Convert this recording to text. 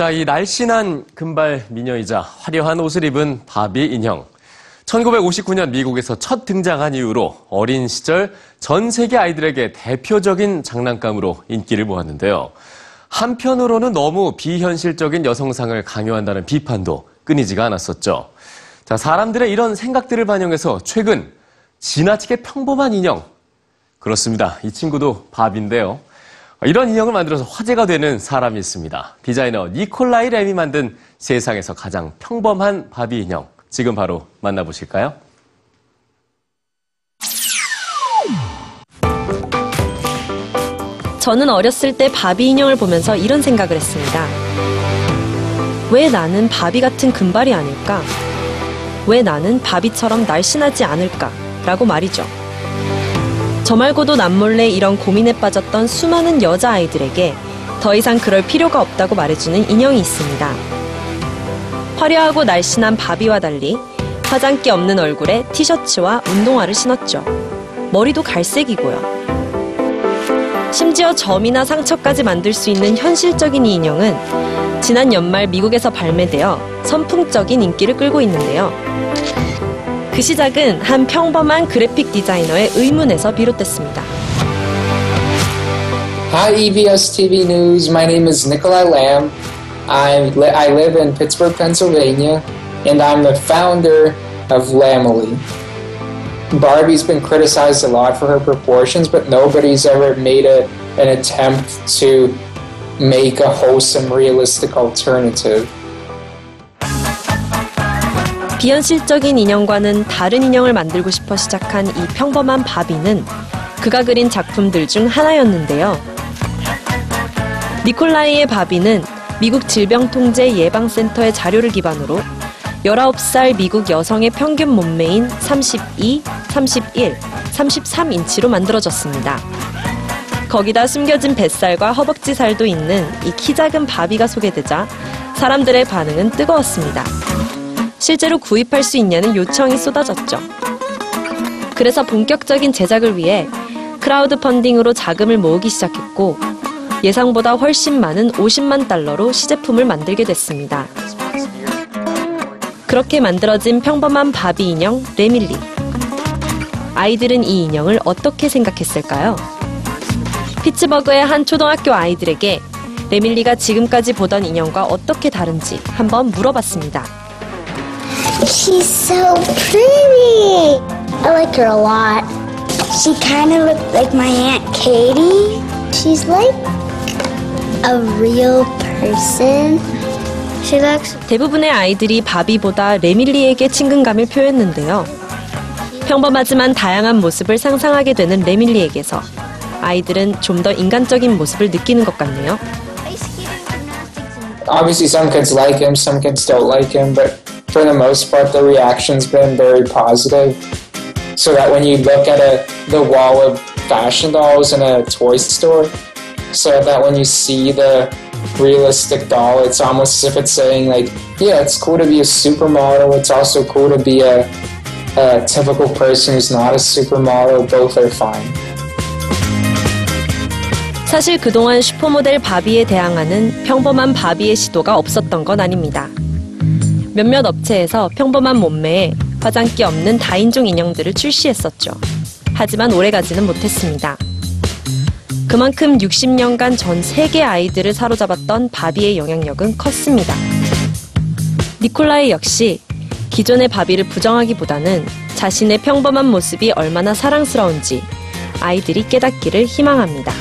자, 이 날씬한 금발 미녀이자 화려한 옷을 입은 바비 인형. 1959년 미국에서 첫 등장한 이후로 어린 시절 전 세계 아이들에게 대표적인 장난감으로 인기를 모았는데요. 한편으로는 너무 비현실적인 여성상을 강요한다는 비판도 끊이지가 않았었죠. 자, 사람들의 이런 생각들을 반영해서 최근 지나치게 평범한 인형. 그렇습니다. 이 친구도 바비인데요. 이런 인형을 만들어서 화제가 되는 사람이 있습니다. 디자이너 니콜라이 램이 만든 세상에서 가장 평범한 바비 인형. 지금 바로 만나보실까요? 저는 어렸을 때 바비 인형을 보면서 이런 생각을 했습니다. 왜 나는 바비 같은 금발이 아닐까? 왜 나는 바비처럼 날씬하지 않을까? 라고 말이죠. 저 말고도 남몰래 이런 고민에 빠졌던 수많은 여자아이들에게 더 이상 그럴 필요가 없다고 말해주는 인형이 있습니다. 화려하고 날씬한 바비와 달리 화장기 없는 얼굴에 티셔츠와 운동화를 신었죠. 머리도 갈색이고요. 심지어 점이나 상처까지 만들 수 있는 현실적인 이 인형은 지난 연말 미국에서 발매되어 선풍적인 인기를 끌고 있는데요. 그 시작은 한 평범한 그래픽 디자이너의 의문에서 비롯됐습니다. Hi, EBS TV News. My name is Nikolai Lamb. I, li- I live in Pittsburgh, Pennsylvania, and I'm the founder of Lamely. Barbie's been criticized a lot for her proportions, but nobody's ever made a, an attempt to make a wholesome, realistic alternative. 비현실적인 인형과는 다른 인형을 만들고 싶어 시작한 이 평범한 바비는 그가 그린 작품들 중 하나였는데요. 니콜라이의 바비는 미국 질병통제 예방센터의 자료를 기반으로 19살 미국 여성의 평균 몸매인 32, 31, 33인치로 만들어졌습니다. 거기다 숨겨진 뱃살과 허벅지 살도 있는 이 키 작은 바비가 소개되자 사람들의 반응은 뜨거웠습니다. 실제로 구입할 수 있냐는 요청이 쏟아졌죠. 그래서 본격적인 제작을 위해 크라우드 펀딩으로 자금을 모으기 시작했고 예상보다 훨씬 많은 50만 달러로 시제품을 만들게 됐습니다. 그렇게 만들어진 평범한 바비 인형 래밀리. 아이들은 이 인형을 어떻게 생각했을까요? 피츠버그의 한 초등학교 아이들에게 레밀리가 지금까지 보던 인형과 어떻게 다른지 한번 물어봤습니다. She's so pretty. I like her a lot. She kind of looks like my Aunt Katie. She's like a real person. She looks 대부분의 아이들이 바비보다 레밀리에게 친근감을 표했는데요. 평범하지만 다양한 모습을 상상하게 되는 레밀리에게서 아이들은 좀 더 인간적인 모습을 느끼는 것 같네요. Obviously, some kids like him, some kids don't like him, but for the most part, the reaction's been very positive. So that when you look at a, the wall of fashion dolls in a toy store, so that when you see the realistic doll, it's almost as if it's saying, like, yeah, it's cool to be a supermodel, it's also cool to be a, a typical person who's not a supermodel, both are fine. 사실 그동안 슈퍼모델 바비에 대항하는 평범한 바비의 시도가 없었던 건 아닙니다. 몇몇 업체에서 평범한 몸매에 화장기 없는 다인종 인형들을 출시했었죠. 하지만 오래가지는 못했습니다. 그만큼 60년간 전 세계 아이들을 사로잡았던 바비의 영향력은 컸습니다. 니콜라이 역시 기존의 바비를 부정하기보다는 자신의 평범한 모습이 얼마나 사랑스러운지 아이들이 깨닫기를 희망합니다.